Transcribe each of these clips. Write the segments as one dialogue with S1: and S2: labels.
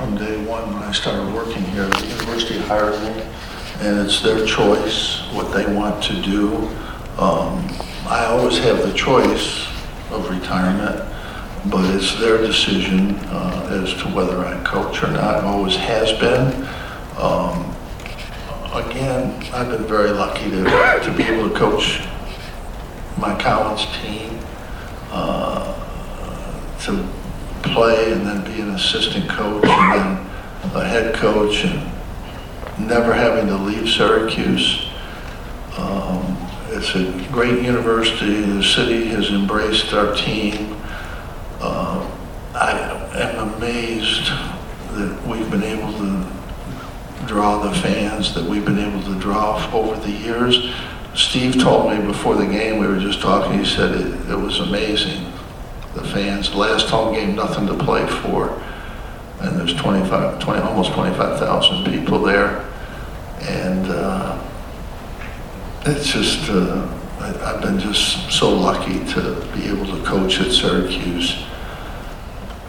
S1: from day one when I started working here. The university hired me, and it's their choice what they want to do. Um, I always have the choice of retirement, but it's their decision uh, as to whether I coach or not, always has been. Um, Again, I've been very lucky to, to be able to coach my college team, uh, to play and then be an assistant coach and then a head coach and never having to leave Syracuse. Um, It's a great university. The city has embraced our team. Uh, I am amazed that we've been able to draw the fans that we've been able to draw over the years. Steve told me before the game, we were just talking, he said it, it was amazing. The fans, last home game, nothing to play for. And there's 25, 20, almost 25,000 people there. And, uh, it's just, uh, I, I've been just so lucky to be able to coach at Syracuse.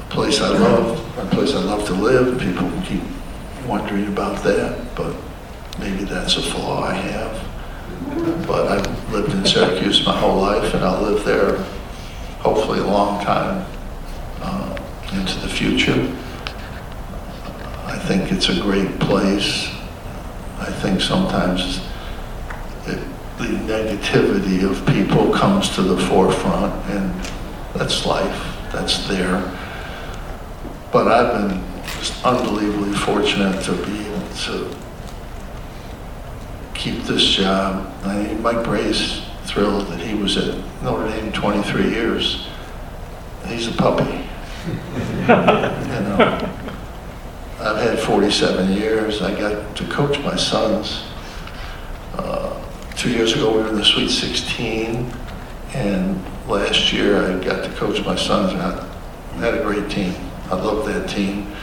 S1: A place I love, a place I love to live. People keep wondering about that, but maybe that's a flaw I have. But I've lived in Syracuse my whole life, and I'll live there hopefully a long time uh, into the future. I think it's a great place. I think sometimes it, the negativity of people comes to the forefront, and that's life, that's there. But I've been just unbelievably fortunate to be able to keep this job. I Mike Brey's thrilled that he was at Notre Dame 23 years. He's a puppy. you know, I've had 47 years. I got to coach my sons. Uh, two years ago, we were in the Sweet 16, and last year I got to coach my sons. I had a great team. I loved that team.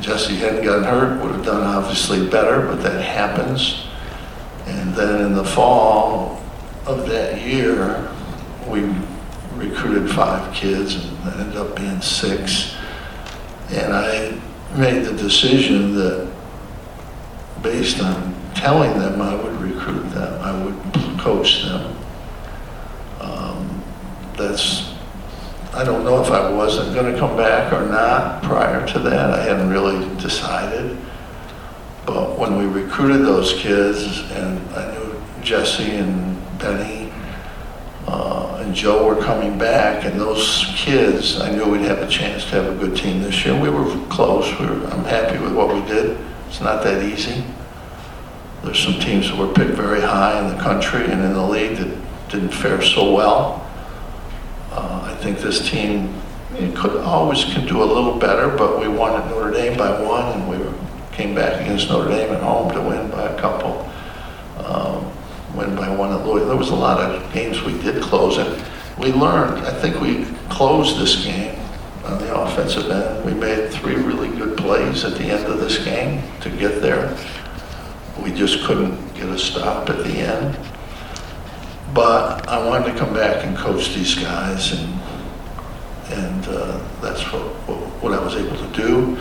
S1: Jesse hadn't gotten hurt, would have done obviously better, but that happens. And then in the fall of that year, we recruited five kids and ended up being six. And I made the decision that based on telling them I would recruit them, I would coach them. Um, that's I don't know if I wasn't going to come back or not prior to that. I hadn't really decided. But when we recruited those kids, and I knew Jesse and Benny uh, and Joe were coming back, and those kids, I knew we'd have a chance to have a good team this year. We were close. We were, I'm happy with what we did. It's not that easy. There's some teams that were picked very high in the country and in the league that didn't fare so well. Uh, I think this team it could always can do a little better, but we won at Notre Dame by one, and we were, came back against Notre Dame at home to win by a couple. Um, win by one at Louisville. There was a lot of games we did close, and we learned. I think we closed this game on the offensive end. We made three really good plays at the end of this game to get there. We just couldn't get a stop at the end. But I wanted to come back and coach these guys, and and uh, that's what, what, I was able to do.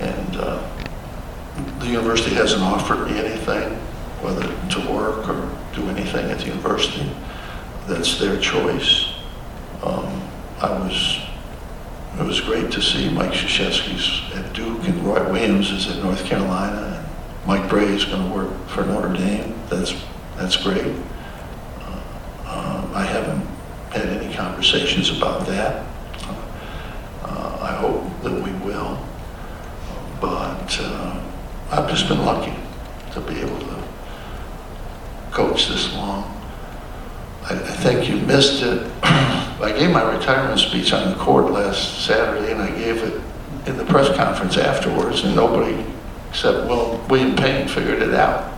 S1: And uh, the university hasn't offered me anything, whether to work or do anything at the university. That's their choice. Um, I was. It was great to see Mike Krzyzewski's at Duke and Roy Williams is at North Carolina, and Mike Brey is going to work for Notre Dame. That's that's great. Um, I haven't had any conversations about that. Uh, I hope that we will. But uh, I've just been lucky to be able to coach this long. I, I think you missed it. I gave my retirement speech on the court last Saturday, and I gave it in the press conference afterwards, and nobody except, well, William Payne figured it out.